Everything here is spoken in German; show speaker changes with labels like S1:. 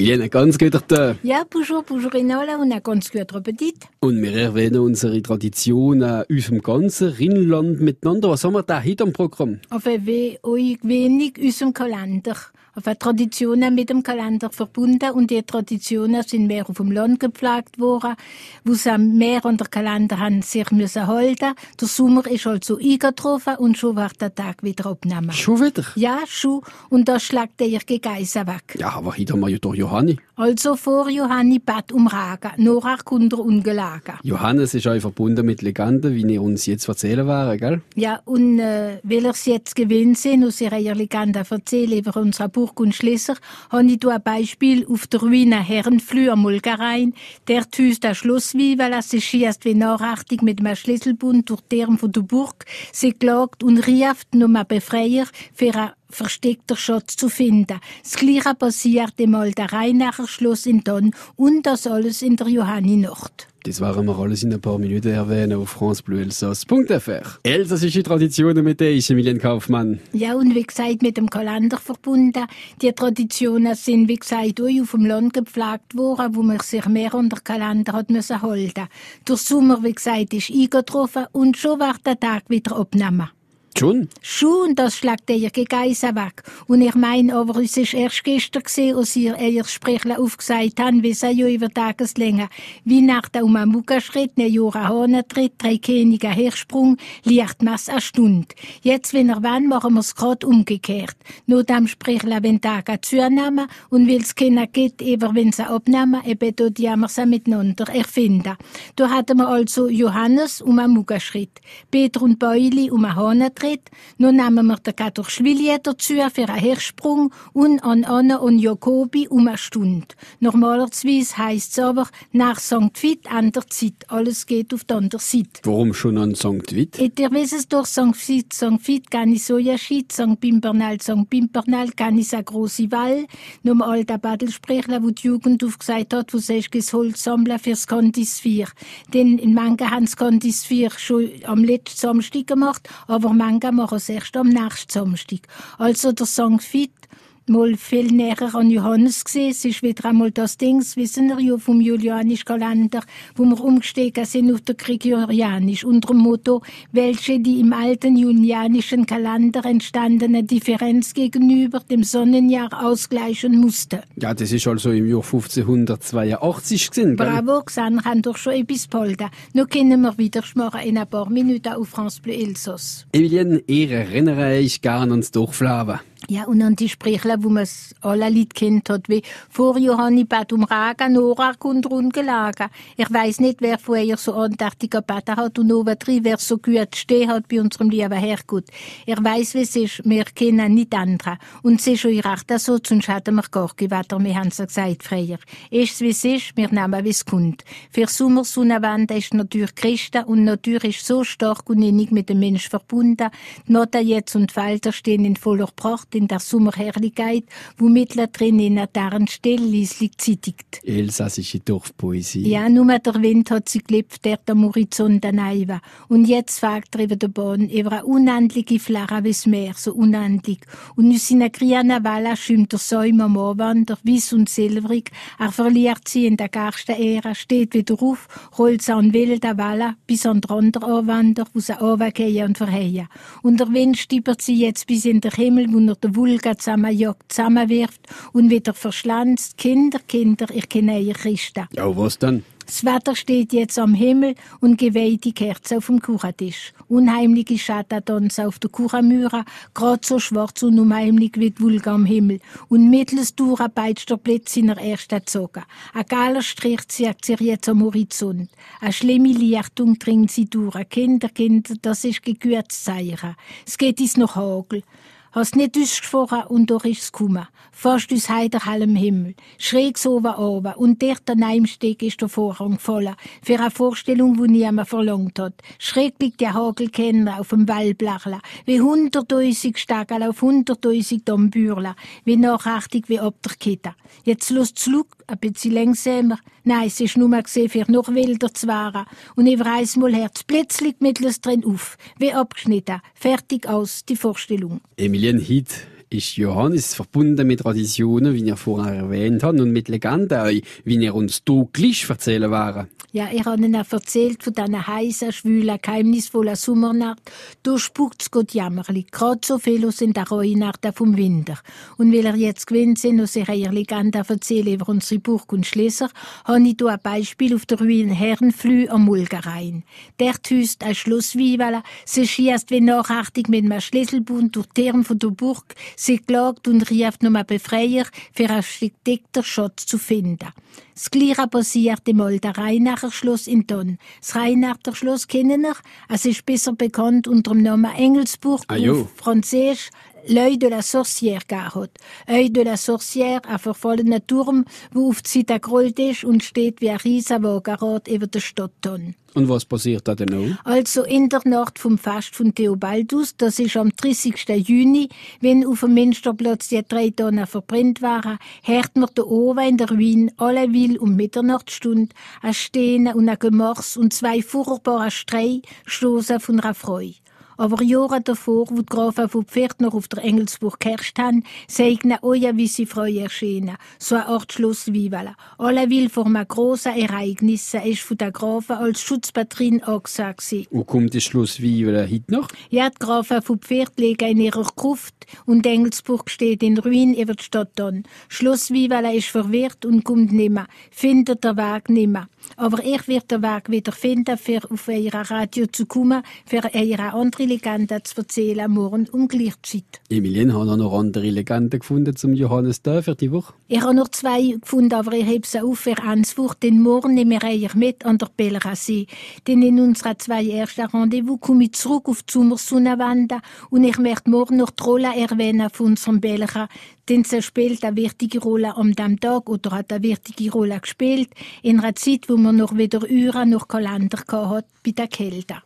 S1: Emilienne, ganz guter Tag.
S2: Ja, bonjour, bonjour Inola und ein ganz guter Appetit.
S1: Und wir erwähnen unsere Tradition an unserem ganzen Rheinland miteinander. Was haben wir da heute am Programm?
S2: Auf ein wenig unserem Kalender auf Traditionen mit dem Kalender verbunden und die Traditionen sind mehr auf dem Land gepflegt worden, wo sie mehr an der Kalender haben sich müssen halten. Der Sommer ist also eingetroffen und schon wird der Tag wieder abgenommen.
S1: Schon wieder?
S2: Ja, schon. Und da schlägt der Geissen weg.
S1: Ja, aber heute haben wir ja doch Johanni.
S2: Also vor Johanni Bad umragen, Norach kunter ungelagen.
S1: Johannes ist auch verbunden mit Legenden, wie ihr uns jetzt erzählen werden, gell?
S2: Ja, und äh, weil er jetzt gewinnt sind, aus ihrer Legende erzählen über unsere Burg und Schlösser, habe ich ein Beispiel auf der Ruine Herrenflü am Mulgerein. Der Tüs der Schloss wie, weil er sich schießt wie nachachtig mit einem Schlüsselbund durch die von der Burg. Sie klagt und rieft nur einen Befreier für eine versteckter Schatz zu finden. Das Gleiche passiert im alten Rheinacher Schloss in Donn und das alles in der Johanni-Nacht.
S1: Das werden wir alles in ein paar Minuten erwähnen auf francebleuelsass.fr. Elsassische Traditionen mit der ist Emilien Kaufmann.
S2: Ja, und wie gesagt, mit dem Kalender verbunden. Die Traditionen sind, wie gesagt, auch auf dem Land gepflegt worden, wo man sich mehr unter Kalender hat müssen halten. Der Sommer, wie gesagt, ist eingetroffen und schon wird der Tag wieder abgenommen.
S1: Schon?
S2: Schon, das schlägt der Geissen weg. Und ich meine, aber es ist erst gestern gesehen, als ihr ihr Sprechler aufgesagt habt, wie sie ja über Tageslänge. Weihnachten um einen Muggerschritt, ne Jura Hahnentritt, drei Könige Hersprung, liegt mas a Stund. Jetzt, wenn er wann, machen wir's grad umgekehrt. Nur dem Sprechler, wenn Tage zunehmen und weil's keiner geht, eben wenn sie abnehmen, eben dort sie miteinander erfinden. Da hatten wir also Johannes um einen Peter und Beuli um einen Schritt. Nun nehmen wir den Katerschwilje dazu für einen Hersprung und an Anna und Jakobi um eine Stunde. Normalerweise heisst es aber, nach St. Vit an der Zeit. Alles geht auf der anderen Seite.
S1: Warum schon an St. Vit?
S2: Ihr wisst es doch, St. Vit, St. Vit kann ich Sojaschied, St. Pimpernal, St. Pimpernal kann ich eine große Wall. Nur mal alter Badelsprechler, wo die Jugend aufgesagt hat, wo sie Holz sammeln fürs Kontisvier. Denn in manchen haben das Kontisvier schon am letzten Samstag gemacht, aber manche machen es erst am nächsten Samstag. Also der St. Vit mal viel näher an Johannes gesehen. Es ist wieder einmal das Ding, wissen wir ja vom Julianischen Kalender, wo wir umgestiegen sind auf den Gregorianisch, unter dem Motto, welche die im alten Julianischen Kalender entstandene Differenz gegenüber dem Sonnenjahr ausgleichen musste.
S1: Ja, das ist also im Jahr 1582 gewesen?
S2: Bravo, Xan haben doch schon etwas polda. Nun können wir wieder machen in ein paar Minuten auf France Bleu Elsass.
S1: Emilienne, Ihre Rennerei ist gern ans Durchflaven.
S2: Ja, und an die Sprechler, wo man alle Lied kennt hat, wie vor Johanni Bad um Raga, Nora und gelagert. Ich weiß nicht, wer vorher so andächtiger Bad hat und oben drin, wer so gut stehen hat bei unserem lieben Herrgott. Ich weiß, wie es ist, wir kennen nicht andere. Und es ist schon recht so, sonst hätten wir gar kein Wetter, wir haben es ja gesagt früher. Ist es, wie es ist, wir nehmen, wie es kommt. Für Sommersonnenwende ist natürlich Christen und Natur ist so stark und innig mit dem Mensch verbunden. Die Noten jetzt und Falter stehen in voller Pracht in der Sommerherrlichkeit, wo mittendrin in einer Tarn stelllieslich zittigt.
S1: Elsassische Dorfpoesie.
S2: Ja, nur der Wind hat sie gelebt, der am Horizont der Neiva. Und jetzt fährt er über der Bahn, über eine unendliche Flache wie das Meer, so unendlich. Und aus seiner grünen Welle schimmt der Säume am Anwander, weiss und silbrig. Er verliert sie in der garsten Ähre, steht wieder auf, rollt sie an wilden Wellen, bis an den anderen Anwander, wo sie runtergehen und verheilen. Und der Wind stippert sie jetzt bis in den Himmel, wo er der Vulga zusammenjagt, zusammenwirft und wieder verschlanzt. Kinder, Kinder, ich kenne ihr Christen.
S1: Ja, was dann?
S2: Das Wetter steht jetzt am Himmel und geweihte Kerzen auf dem Kuchentisch. Unheimliche Schattadons auf der Kuchenmüre, grad so schwarz und unheimlich wie die Vulga am Himmel. Und mittels durch peitscht der Blitz in der ersten Zoge. Ein geiler Strich zieht sich jetzt am Horizont. Eine schlimme Lichtung dringt sie durch. Kinder, Kinder, das ist gekürzt Zeichen. Es geht ins noch Hagel. Hast nicht ausgesprochen und doch ist es gekommen. Fast aus heiter hellem Himmel. Schräg so oben und dort daneben Steg ist der Vorhang gefallen. Für eine Vorstellung, die niemand verlangt hat. Schräg liegt der Hagelkenner auf dem Wellblachler. Wie hunderttausend Stagel auf hunderttausend Dommbürler. Wie nachachtig wie ab der Kette. Jetzt los zurück, ein bisschen langsamer. Nein, es ist nur gesehen, für noch wilder zu werden. Und ich weiss mal Herz plötzlich mittels drin auf. Wie abgeschnitten. Fertig aus, die Vorstellung.
S1: Emilien Hiet ist Johannes verbunden mit Traditionen, wie ihr vorher erwähnt habt, und mit Legenden, wie ihr uns gleich erzählen waren.
S2: Ja, er hat ihnen erzählt von diesen heißen, schwülen, geheimnisvollen Sommernacht. Da spuckt's Gott jämmerlich. Gerade so viel aus in der Nacht vom Winter. Und weil er jetzt gewinnt sind und sich eine Legende erzählen über unsere Burg und Schlösser, habe ich hier ein Beispiel auf der Ruine Herrenflü am Mulgerein. Der hüst ein Schlosswiewala, sie schießt wie nachachtig mit einem Schlüsselbund durch die Türme von der Burg, sie klagt und rief nur einen Befreier für einen Architekter Schatz zu finden. Das Gleiche passiert im alten Rheinacher Schloss in Donn. Das Rheinacher Schloss kennen wir. Es ist besser bekannt unter dem Namen Engelsburg
S1: ah,
S2: auf Französisch L'œil de la sorcière hat. Œil de la sorcière, ein verfallener Turm, wo auf die Seite gerollt ist und steht wie ein Riesenwagenrad über der Stadt Donn.
S1: Und was passiert da denn noch?
S2: Also in der Nacht vom Fest von Theobaldus, das ist am 30. Juni, wenn auf dem Münsterplatz die drei Tonnen verbrennt waren, hört man da oben in der Wien alle will um Mitternachtsstund ein Stehen und ein Gemors und zwei furchtbare Strei stoßen von einer Freude. Aber Jahre davor, wo die Grafen von Pferdner auf der Engelsburg geherrscht haben, segnen euer wie sie Freude erschienen. So eine Art Schlosswiewala. Alle will vor einem grossen Ereignis ist von der Grafen als Schutzpatrin angesagt.
S1: Und kommt das Schlosswiewala heute noch?
S2: Ja, die Grafen von Pferd liegen in ihrer Gruft und Engelsburg steht in Ruin über die Stadt an. Schlosswiewala ist verwirrt und kommt nimmer, findet der Weg nimmer. Aber ich werde den Weg wieder finden, für auf euer Radio zu kommen, für eure andere Legende zu erzählen, morgen um Gleichzeit.
S1: Emilien, hat noch andere Legenden gefunden zum Johannes da für die Woche?
S2: Ich habe noch zwei gefunden, aber ich habe sie auf für Answort, denn morgen nehmen wir euch mit an der Bellersee. Denn in unseren zwei ersten Rendezvous komme ich zurück auf die Sommersonnenwände und ich möchte morgen noch die Rolle erwähnen von unserem Belcher, denn sie spielt eine wichtige Rolle am dem Tag oder hat eine wichtige Rolle gespielt in einer Zeit, wo man noch wieder Uhren noch Kalender hatte bei der Kälte.